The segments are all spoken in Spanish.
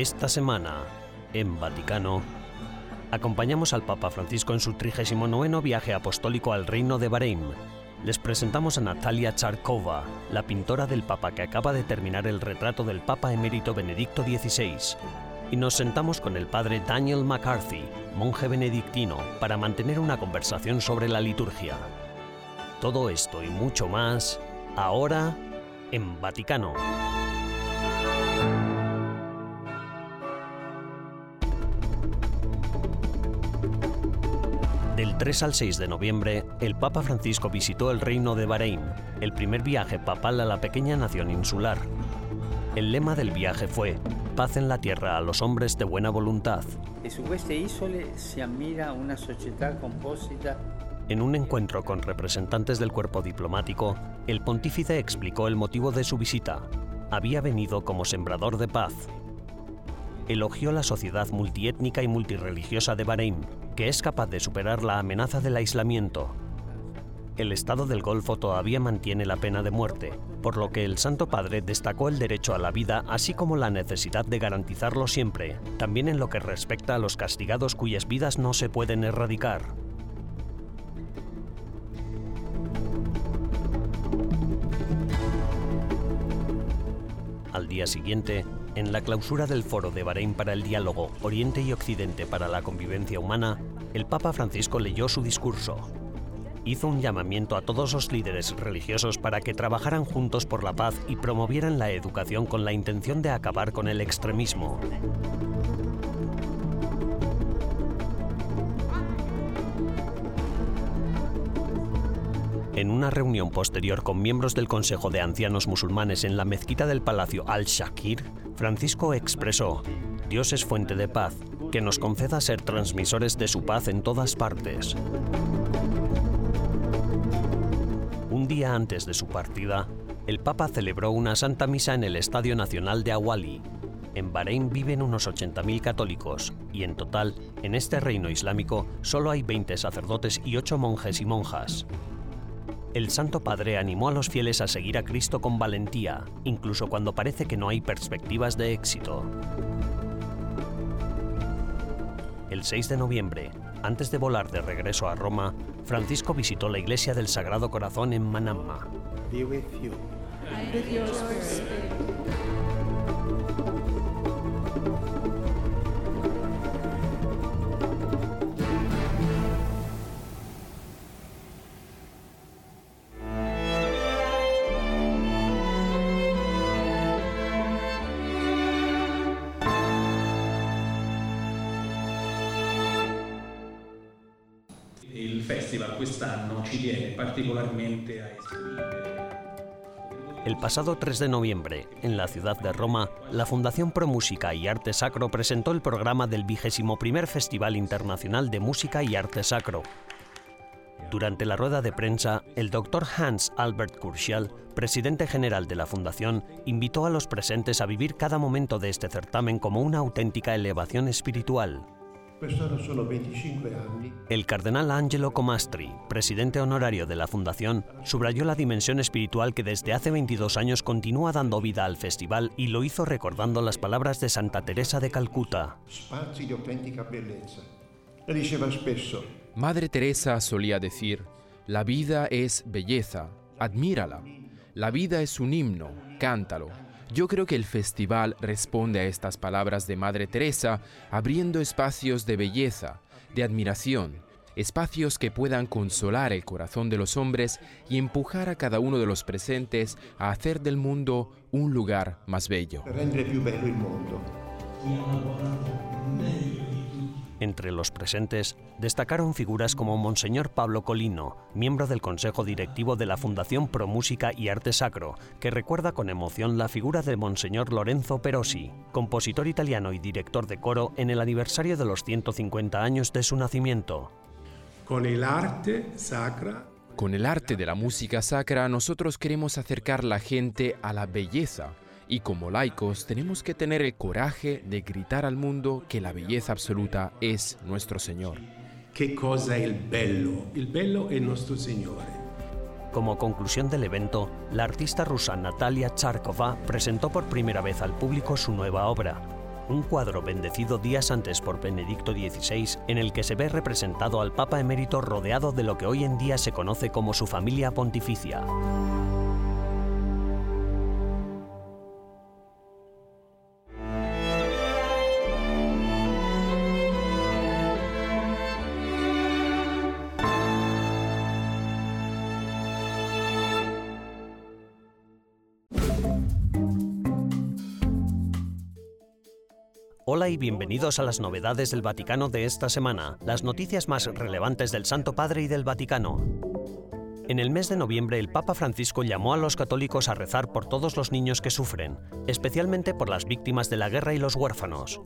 Esta semana, en Vaticano, acompañamos al Papa Francisco en su 39 viaje apostólico al Reino de Bahrein. Les presentamos a Natalia Charkova, la pintora del Papa que acaba de terminar el retrato del Papa emérito Benedicto XVI. Y nos sentamos con el padre Daniel McCarthy, monje benedictino, para mantener una conversación sobre la liturgia. Todo esto y mucho más, ahora en Vaticano. Del 3 al 6 de noviembre, el Papa Francisco visitó el Reino de Bahrein, el primer viaje papal a la pequeña nación insular. El lema del viaje fue Paz en la tierra a los hombres de buena voluntad. En un encuentro con representantes del cuerpo diplomático, el pontífice explicó el motivo de su visita. Había venido como sembrador de paz. Elogió la sociedad multiétnica y multirreligiosa de Bahrein, que es capaz de superar la amenaza del aislamiento. El Estado del Golfo todavía mantiene la pena de muerte, por lo que el Santo Padre destacó el derecho a la vida así como la necesidad de garantizarlo siempre, también en lo que respecta a los castigados cuyas vidas no se pueden erradicar. Al día siguiente, en la clausura del Foro de Bahrein para el Diálogo Oriente y Occidente para la Convivencia Humana, el Papa Francisco leyó su discurso. Hizo un llamamiento a todos los líderes religiosos para que trabajaran juntos por la paz y promovieran la educación con la intención de acabar con el extremismo. En una reunión posterior con miembros del Consejo de Ancianos Musulmanes en la mezquita del Palacio Al-Shakir, Francisco expresó, Dios es fuente de paz, que nos conceda ser transmisores de su paz en todas partes. Un día antes de su partida, el Papa celebró una Santa Misa en el Estadio Nacional de Awali. En Bahrein viven unos 80.000 católicos y en total, en este reino islámico, solo hay 20 sacerdotes y 8 monjes y monjas. El Santo Padre animó a los fieles a seguir a Cristo con valentía, incluso cuando parece que no hay perspectivas de éxito. El 6 de noviembre, antes de volar de regreso a Roma, Francisco visitó la iglesia del Sagrado Corazón en Manama. be with you. Pasado 3 de noviembre, en la ciudad de Roma, la Fundación Pro Música y Arte Sacro presentó el programa del vigésimo primer Festival Internacional de Música y Arte Sacro. Durante la rueda de prensa, el doctor Hans Albert Kurschel, presidente general de la Fundación, invitó a los presentes a vivir cada momento de este certamen como una auténtica elevación espiritual. Quest'anno sono 25 anni El cardenal Angelo Comastri, presidente honorario de la Fundación, subrayó la dimensión espiritual que desde hace 22 años continúa dando vida al festival y lo hizo recordando las palabras de Santa Teresa de Calcuta. spazi di autentica bellezza. Le diceva spesso, Madre Teresa solía decir, la vida es belleza, admírala. La vida es un himno, cántalo. Yo creo que el festival responde a estas palabras de Madre Teresa, abriendo espacios de belleza, de admiración, espacios que puedan consolar el corazón de los hombres y empujar a cada uno de los presentes a hacer del mundo un lugar más bello. Entre los presentes destacaron figuras como Monseñor Pablo Colino, miembro del Consejo Directivo de la Fundación Pro Música y Arte Sacro, que recuerda con emoción la figura de Monseñor Lorenzo Perosi, compositor italiano y director de coro en el aniversario de los 150 años de su nacimiento. con el arte sacra Con el arte de la música sacra nosotros queremos acercar la gente a la belleza y como laicos tenemos que tener el coraje de gritar al mundo que la belleza absoluta es nuestro Señor. che cosa è il bello? Il bello il nostro Signore. Como conclusión del evento, la artista rusa Natalia Charkova presentó por primera vez al público su nueva obra. un cuadro bendecido días antes por Benedicto XVI en el que se ve representado al Papa emérito rodeado de lo que hoy en día se conoce como su familia pontificia. Bienvenidos a las novedades del Vaticano de esta semana, las noticias más relevantes del Santo Padre y del Vaticano. En el mes de noviembre el Papa Francisco llamó a los católicos a rezar por todos los niños que sufren, especialmente por las víctimas de la guerra y los huérfanos.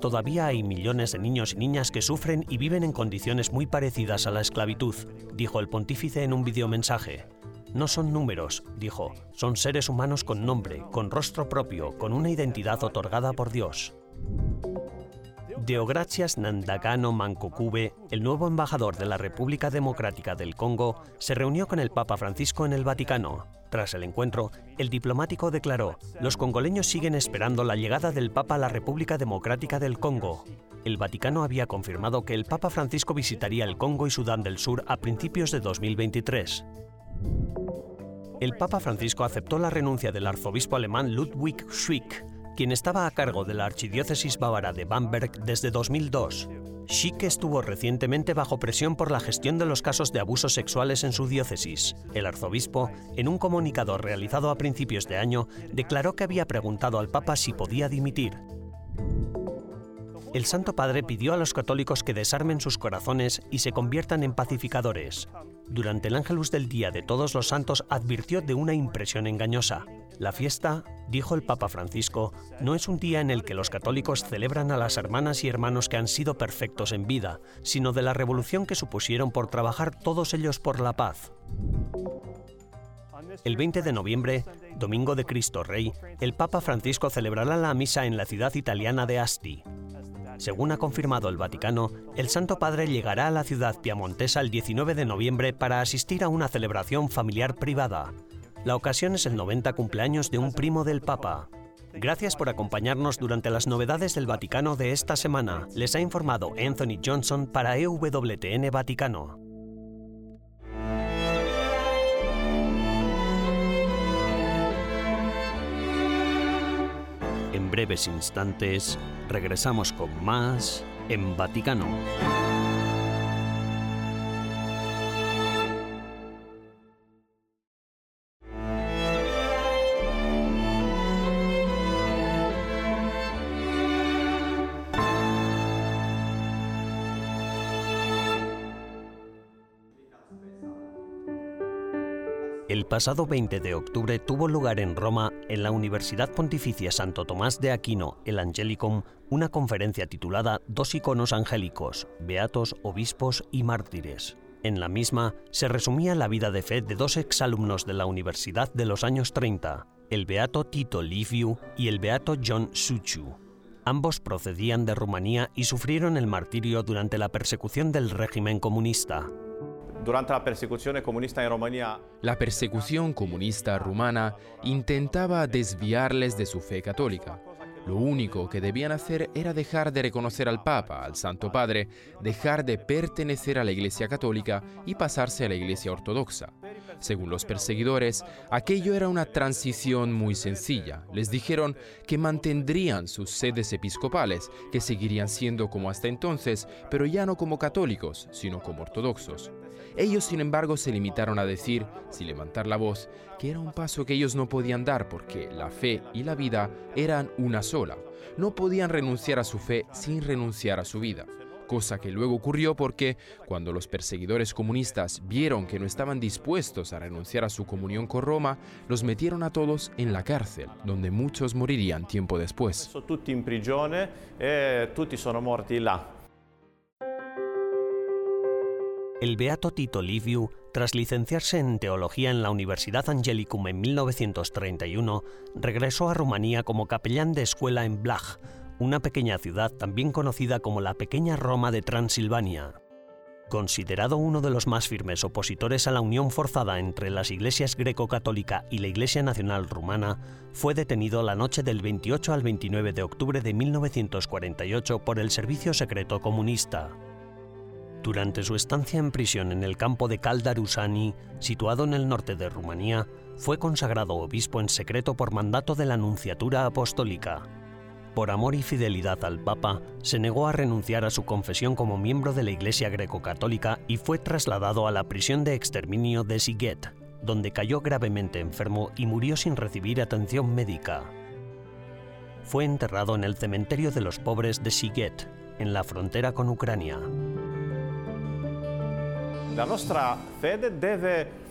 Todavía hay millones de niños y niñas que sufren y viven en condiciones muy parecidas a la esclavitud, dijo el pontífice en un videomensaje. No son números, dijo, son seres humanos con nombre, con rostro propio, con una identidad otorgada por Dios. Deogracias Nandagano Mancocube, el nuevo embajador de la República Democrática del Congo, se reunió con el Papa Francisco en el Vaticano. Tras el encuentro, el diplomático declaró, los congoleños siguen esperando la llegada del Papa a la República Democrática del Congo. El Vaticano había confirmado que el Papa Francisco visitaría el Congo y Sudán del Sur a principios de 2023. El Papa Francisco aceptó la renuncia del arzobispo alemán Ludwig Schwick quien estaba a cargo de la archidiócesis bávara de Bamberg desde 2002. Schick estuvo recientemente bajo presión por la gestión de los casos de abusos sexuales en su diócesis. El arzobispo, en un comunicado realizado a principios de año, declaró que había preguntado al Papa si podía dimitir. El Santo Padre pidió a los católicos que desarmen sus corazones y se conviertan en pacificadores. Durante el Ángelus del Día de Todos los Santos advirtió de una impresión engañosa. La fiesta, dijo el Papa Francisco, no es un día en el que los católicos celebran a las hermanas y hermanos que han sido perfectos en vida, sino de la revolución que supusieron por trabajar todos ellos por la paz. El 20 de noviembre, Domingo de Cristo Rey, el Papa Francisco celebrará la misa en la ciudad italiana de Asti. Según ha confirmado el Vaticano, el Santo Padre llegará a la ciudad piamontesa el 19 de noviembre para asistir a una celebración familiar privada. La ocasión es el 90 cumpleaños de un primo del Papa. Gracias por acompañarnos durante las novedades del Vaticano de esta semana. Les ha informado Anthony Johnson para EWTN Vaticano. En breves instantes regresamos con más en Vaticano. El pasado 20 de octubre tuvo lugar en Roma, en la Universidad Pontificia Santo Tomás de Aquino, el Angelicum, una conferencia titulada Dos iconos angélicos, beatos, obispos y mártires. En la misma se resumía la vida de fe de dos exalumnos de la universidad de los años 30, el beato Tito Liviu y el beato John Suchu. Ambos procedían de Rumanía y sufrieron el martirio durante la persecución del régimen comunista. Durante la persecución comunista en Rumanía, La persecución comunista rumana intentaba desviarles de su fe católica. Lo único que debían hacer era dejar de reconocer al Papa, al Santo Padre, dejar de pertenecer a la Iglesia Católica y pasarse a la Iglesia Ortodoxa. Según los perseguidores, aquello era una transición muy sencilla. Les dijeron que mantendrían sus sedes episcopales, que seguirían siendo como hasta entonces, pero ya no como católicos, sino como ortodoxos. Ellos, sin embargo, se limitaron a decir, sin levantar la voz, que era un paso que ellos no podían dar porque la fe y la vida eran una sola. No podían renunciar a su fe sin renunciar a su vida. Cosa que luego ocurrió porque, cuando los perseguidores comunistas vieron que no estaban dispuestos a renunciar a su comunión con Roma, los metieron a todos en la cárcel, donde muchos morirían tiempo después. tutti in prigione e tutti sono morti là. El beato Tito Liviu, tras licenciarse en teología en la Universidad Angelicum en 1931, regresó a Rumanía como capellán de escuela en Blaj, una pequeña ciudad también conocida como la pequeña Roma de Transilvania. Considerado uno de los más firmes opositores a la unión forzada entre las iglesias greco-católica y la Iglesia Nacional Rumana, fue detenido la noche del 28 al 29 de octubre de 1948 por el Servicio Secreto Comunista. Durante su estancia en prisión en el campo de Caldarusani, situado en el norte de Rumanía, fue consagrado obispo en secreto por mandato de la Nunciatura Apostólica. Por amor y fidelidad al Papa, se negó a renunciar a su confesión como miembro de la Iglesia greco-católica y fue trasladado a la prisión de exterminio de Siget, donde cayó gravemente enfermo y murió sin recibir atención médica. Fue enterrado en el cementerio de los pobres de Siget, en la frontera con Ucrania.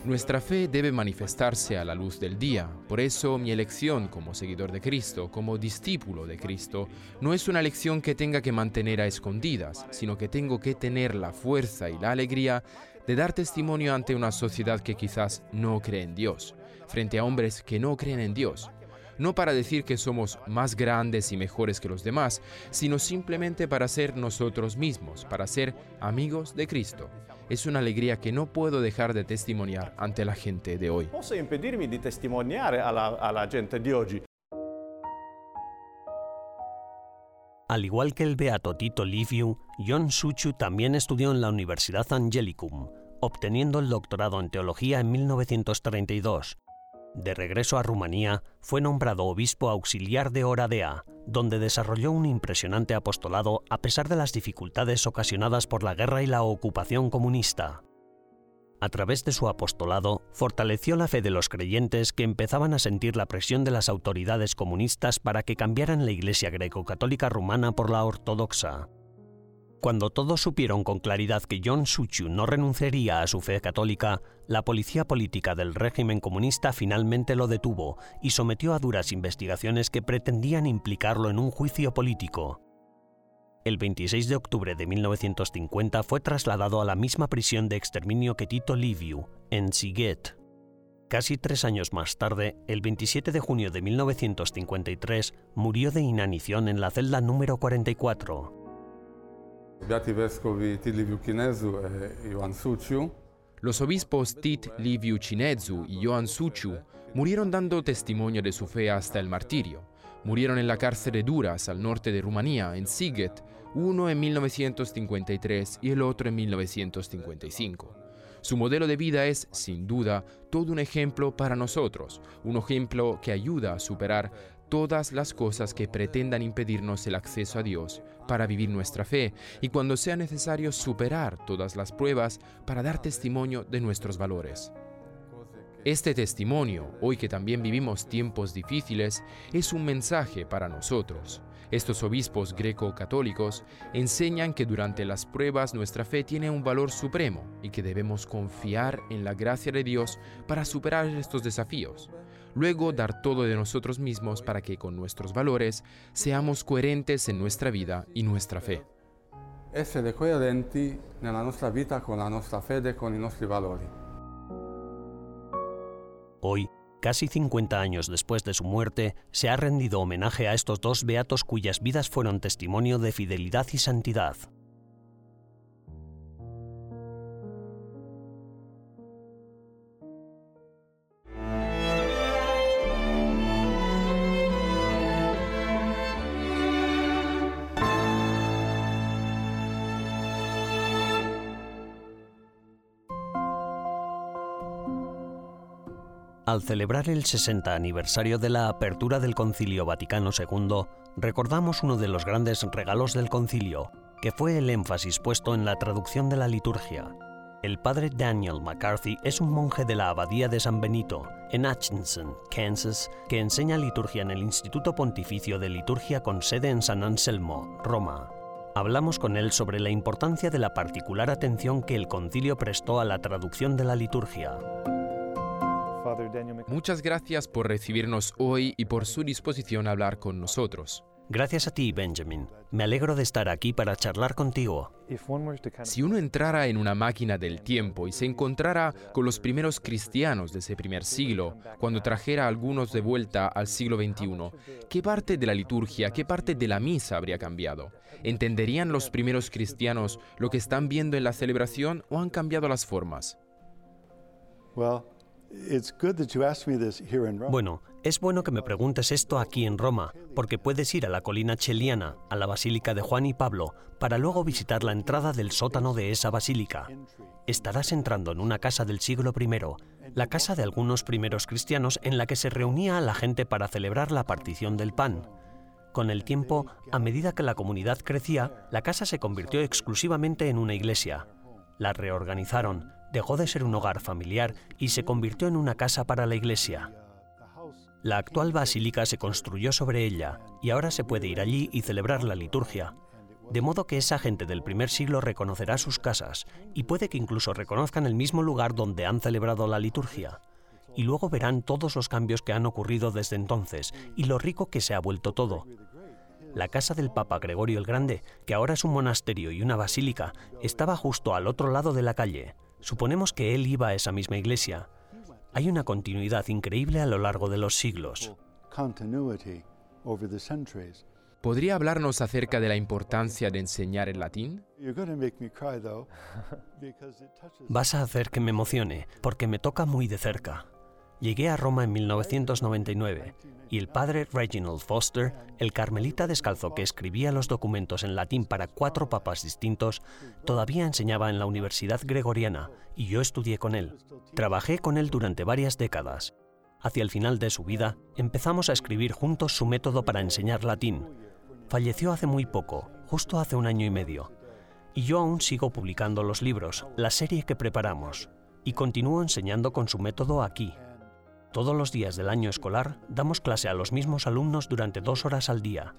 Nuestra fe debe manifestarse a la luz del día. Por eso mi elección como seguidor de Cristo, como discípulo de Cristo, no es una elección que tenga que mantener a escondidas, sino que tengo que tener la fuerza y la alegría de dar testimonio ante una sociedad que quizás no cree en Dios, frente a hombres que no creen en Dios. No para decir que somos más grandes y mejores que los demás, sino simplemente para ser nosotros mismos, para ser amigos de Cristo. Es una alegría que no puedo dejar de testimoniar ante la gente de hoy. possa impedirmi di testimoniare alla, alla gente di oggi. Al igual que el beato Tito Liviu, John Suchu también estudió en la Universidad Angelicum, obteniendo el doctorado en teología en 1932. De regreso a Rumanía, fue nombrado obispo auxiliar de Oradea, donde desarrolló un impresionante apostolado a pesar de las dificultades ocasionadas por la guerra y la ocupación comunista. A través de su apostolado, fortaleció la fe de los creyentes que empezaban a sentir la presión de las autoridades comunistas para que cambiaran la Iglesia greco-católica rumana por la ortodoxa. Cuando todos supieron con claridad que John Suchu no renunciaría a su fe católica, la policía política del régimen comunista finalmente lo detuvo y sometió a duras investigaciones que pretendían implicarlo en un juicio político. El 26 de octubre de 1950 fue trasladado a la misma prisión de exterminio que Tito Liviu, en Siget. Casi tres años más tarde, el 27 de junio de 1953, murió de inanición en la celda número 44. Los obispos Tit Liviu Chinezu y Ioan Suciu murieron dando testimonio de su fe hasta el martirio. Murieron en la cárcel de Duras, al norte de Rumanía, en Siget, uno en 1953 y el otro en 1955. Su modelo de vida es, sin duda, todo un ejemplo para nosotros, un ejemplo que ayuda a superar todas las cosas que pretendan impedirnos el acceso a Dios para vivir nuestra fe y cuando sea necesario superar todas las pruebas para dar testimonio de nuestros valores. Este testimonio, hoy que también vivimos tiempos difíciles, es un mensaje para nosotros. Estos obispos greco-católicos enseñan que durante las pruebas nuestra fe tiene un valor supremo y que debemos confiar en la gracia de Dios para superar estos desafíos. Luego dar todo de nosotros mismos para que con nuestros valores seamos coherentes en nuestra vida y nuestra fe. essere coerenti nella nostra vita con la nostra fede e con i nostri valori. Hoy, casi 50 años después de su muerte, se ha rendido homenaje a estos dos beatos cuyas vidas fueron testimonio de fidelidad y santidad. Al celebrar el 60 aniversario de la apertura del Concilio Vaticano II, recordamos uno de los grandes regalos del concilio, que fue el énfasis puesto en la traducción de la liturgia. El padre Daniel McCarthy es un monje de la Abadía de San Benito, en Atchison, Kansas, que enseña liturgia en el Instituto Pontificio de Liturgia con sede en San Anselmo, Roma. Hablamos con él sobre la importancia de la particular atención que el concilio prestó a la traducción de la liturgia. Muchas gracias por recibirnos hoy y por su disposición a hablar con nosotros. Gracias a ti, Benjamin. Me alegro de estar aquí para charlar contigo. Si uno entrara en una máquina del tiempo y se encontrara con los primeros cristianos de ese primer siglo, cuando trajera a algunos de vuelta al siglo XXI, ¿qué parte de la liturgia, qué parte de la misa habría cambiado? ¿Entenderían los primeros cristianos lo que están viendo en la celebración o han cambiado las formas? Bueno, es bueno que me preguntes esto aquí en Roma, porque puedes ir a la colina cheliana, a la Basílica de Juan y Pablo, para luego visitar la entrada del sótano de esa basílica. Estarás entrando en una casa del siglo I, la casa de algunos primeros cristianos en la que se reunía a la gente para celebrar la partición del pan. Con el tiempo, a medida que la comunidad crecía, la casa se convirtió exclusivamente en una iglesia. La reorganizaron, dejó de ser un hogar familiar y se convirtió en una casa para la iglesia. La actual basílica se construyó sobre ella y ahora se puede ir allí y celebrar la liturgia. De modo que esa gente del primer siglo reconocerá sus casas y puede que incluso reconozcan el mismo lugar donde han celebrado la liturgia. Y luego verán todos los cambios que han ocurrido desde entonces y lo rico que se ha vuelto todo. La casa del Papa Gregorio el Grande, que ahora es un monasterio y una basílica, estaba justo al otro lado de la calle. Suponemos que él iba a esa misma iglesia. Hay una continuidad increíble a lo largo de los siglos. ¿Podría hablarnos acerca de la importancia de enseñar el latín? Vas a hacer que me emocione, porque me toca muy de cerca. Llegué a Roma en 1999 y el padre Reginald Foster, el carmelita descalzo que escribía los documentos en latín para cuatro papas distintos, todavía enseñaba en la Universidad Gregoriana y yo estudié con él. Trabajé con él durante varias décadas. Hacia el final de su vida, empezamos a escribir juntos su método para enseñar latín. Falleció hace muy poco, justo hace un año y medio. Y yo aún sigo publicando los libros, la serie que preparamos, y continúo enseñando con su método aquí, todos los días del año escolar damos clase a los mismos alumnos durante dos horas al día.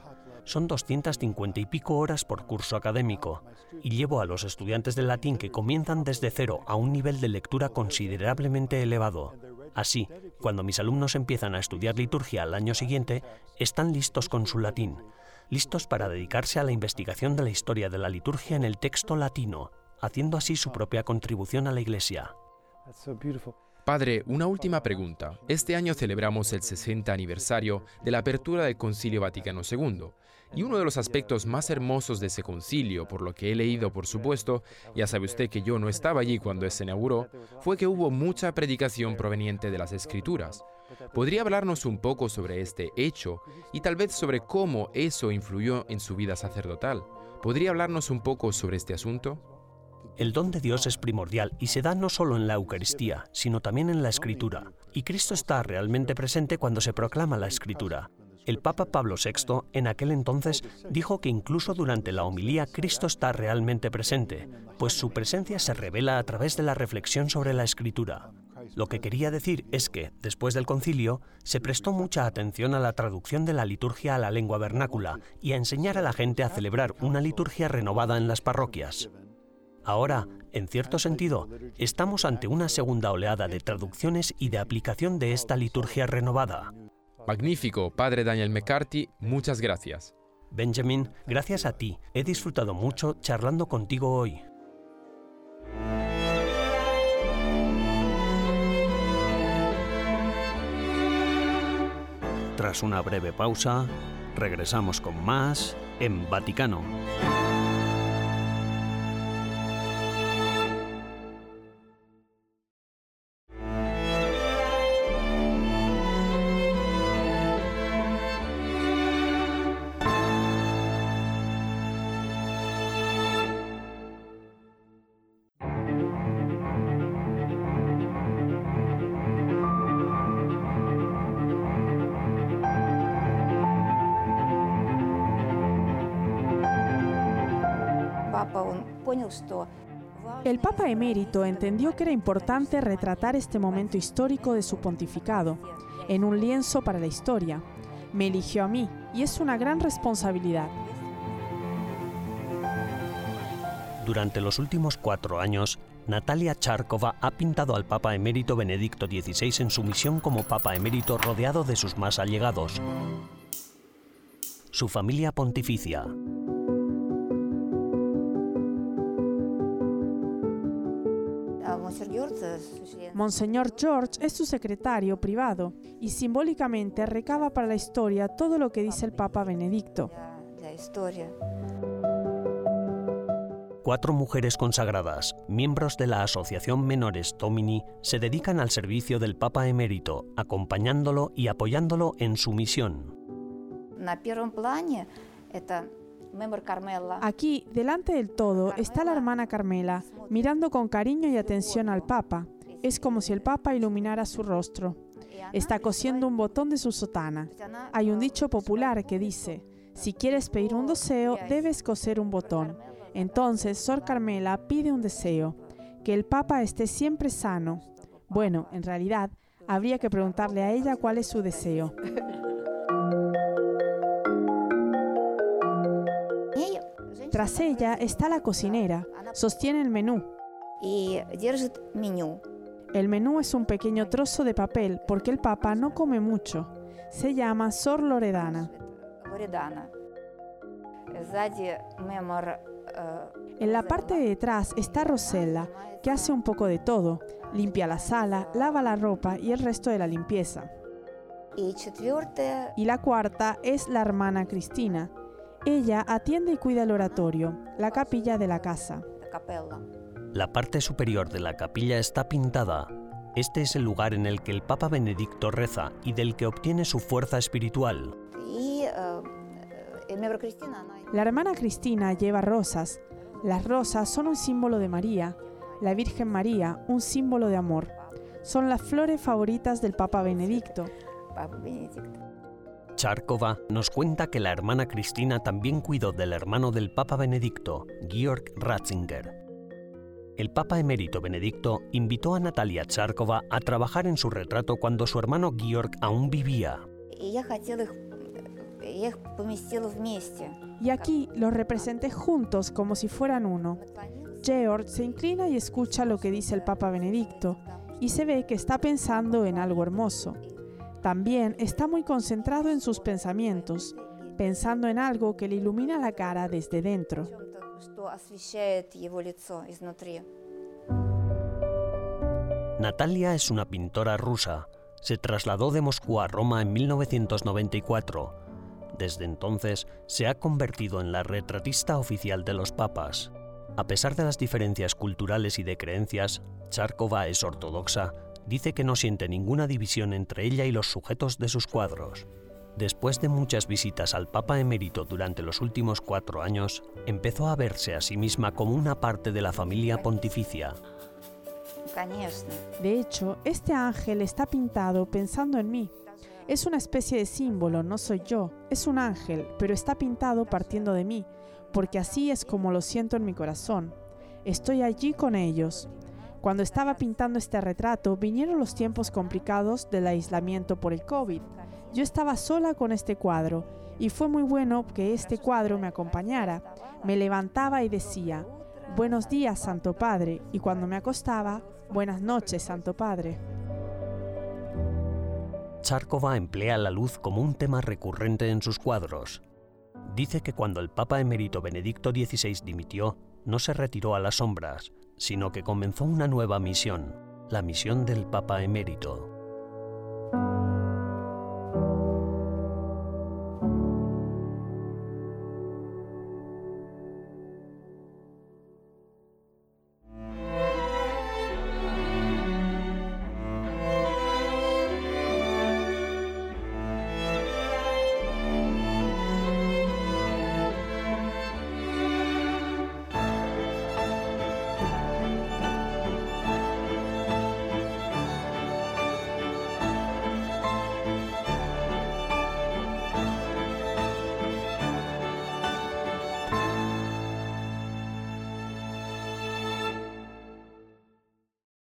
Son 250 y pico horas por curso académico y llevo a los estudiantes de latín que comienzan desde cero a un nivel de lectura considerablemente elevado. Así, cuando mis alumnos empiezan a estudiar liturgia al año siguiente, están listos con su latín, listos para dedicarse a la investigación de la historia de la liturgia en el texto latino, haciendo así su propia contribución a la Iglesia. Padre, una última pregunta. Este año celebramos el 60 aniversario de la apertura del Concilio Vaticano II. Y uno de los aspectos más hermosos de ese concilio, por lo que he leído, por supuesto, ya sabe usted que yo no estaba allí cuando se inauguró, fue que hubo mucha predicación proveniente de las escrituras. ¿Podría hablarnos un poco sobre este hecho y tal vez sobre cómo eso influyó en su vida sacerdotal? ¿Podría hablarnos un poco sobre este asunto? El don de Dios es primordial y se da no solo en la Eucaristía, sino también en la Escritura. Y Cristo está realmente presente cuando se proclama la Escritura. El Papa Pablo VI, en aquel entonces, dijo que incluso durante la homilía Cristo está realmente presente, pues su presencia se revela a través de la reflexión sobre la Escritura. Lo que quería decir es que, después del concilio, se prestó mucha atención a la traducción de la liturgia a la lengua vernácula y a enseñar a la gente a celebrar una liturgia renovada en las parroquias. Ahora, en cierto sentido, estamos ante una segunda oleada de traducciones y de aplicación de esta liturgia renovada. Magnífico, Padre Daniel McCarthy, muchas gracias. Benjamin, gracias a ti, he disfrutado mucho charlando contigo hoy. Tras una breve pausa, regresamos con más en Vaticano. El Papa emérito entendió que era importante retratar este momento histórico de su pontificado en un lienzo para la historia. Me eligió a mí y es una gran responsabilidad. Durante los últimos cuatro años, Natalia Charkova ha pintado al Papa emérito Benedicto XVI en su misión como Papa emérito rodeado de sus más allegados. su familia pontificia. Monseñor George es su secretario privado y simbólicamente recaba para la historia todo lo que dice el Papa Benedicto. Cuatro mujeres consagradas, miembros de la Asociación Menores Domini, se dedican al servicio del Papa emérito, acompañándolo y apoyándolo en su misión. Aquí, delante del todo, está la hermana Carmela, mirando con cariño y atención al Papa. Es como si el Papa iluminara su rostro. Está cosiendo un botón de su sotana. Hay un dicho popular que dice, si quieres pedir un deseo, debes coser un botón. Entonces, Sor Carmela pide un deseo, que el Papa esté siempre sano. Bueno, en realidad, habría que preguntarle a ella cuál es su deseo. Tras ella está la cocinera, sostiene el menú. El menú es un pequeño trozo de papel porque el Papa no come mucho. Se llama Sor Loredana. En la parte de detrás está Rosella, que hace un poco de todo. Limpia la sala, lava la ropa y el resto de la limpieza. Y la cuarta es la hermana Cristina. Ella atiende y cuida el oratorio, la capilla de la casa. La parte superior de la capilla está pintada. Este es el lugar en el que el Papa Benedicto reza y del que obtiene su fuerza espiritual. La hermana Cristina lleva rosas. Las rosas son un símbolo de María, la Virgen María, un símbolo de amor. Son las flores favoritas del Papa Benedicto. Charkova nos cuenta que la hermana Cristina también cuidó del hermano del Papa Benedicto, Georg Ratzinger. El Papa emérito Benedicto invitó a Natalia Charkova a trabajar en su retrato cuando su hermano Georg aún vivía. Y aquí los representé juntos como si fueran uno. Georg se inclina y escucha lo que dice el Papa Benedicto y se ve que está pensando en algo hermoso. También está muy concentrado en sus pensamientos, pensando en algo que le ilumina la cara desde dentro. Natalia es una pintora rusa. Se trasladó de Moscú a Roma en 1994 desde entonces se ha convertido en la retratista oficial de los papas. A pesar de las diferencias culturales y de creencias, Charkova es ortodoxa, dice que no siente ninguna división entre ella y los sujetos de sus cuadros. Después de muchas visitas al Papa emérito durante los últimos cuatro años, empezó a verse a sí misma como una parte de la familia pontificia. De hecho, este ángel está pintado pensando en mí, es una especie de símbolo, no soy yo, es un ángel, pero está pintado partiendo de mí, porque así es como lo siento en mi corazón. Estoy allí con ellos. Cuando estaba pintando este retrato, vinieron los tiempos complicados del aislamiento por el COVID. Yo estaba sola con este cuadro y fue muy bueno que este cuadro me acompañara. Me levantaba y decía, Buenos días, Santo Padre, y cuando me acostaba, Buenas noches, Santo Padre. Charkova emplea la luz como un tema recurrente en sus cuadros. Dice que cuando el Papa emérito Benedicto XVI dimitió, no se retiró a las sombras, sino que comenzó una nueva misión, la misión del Papa emérito.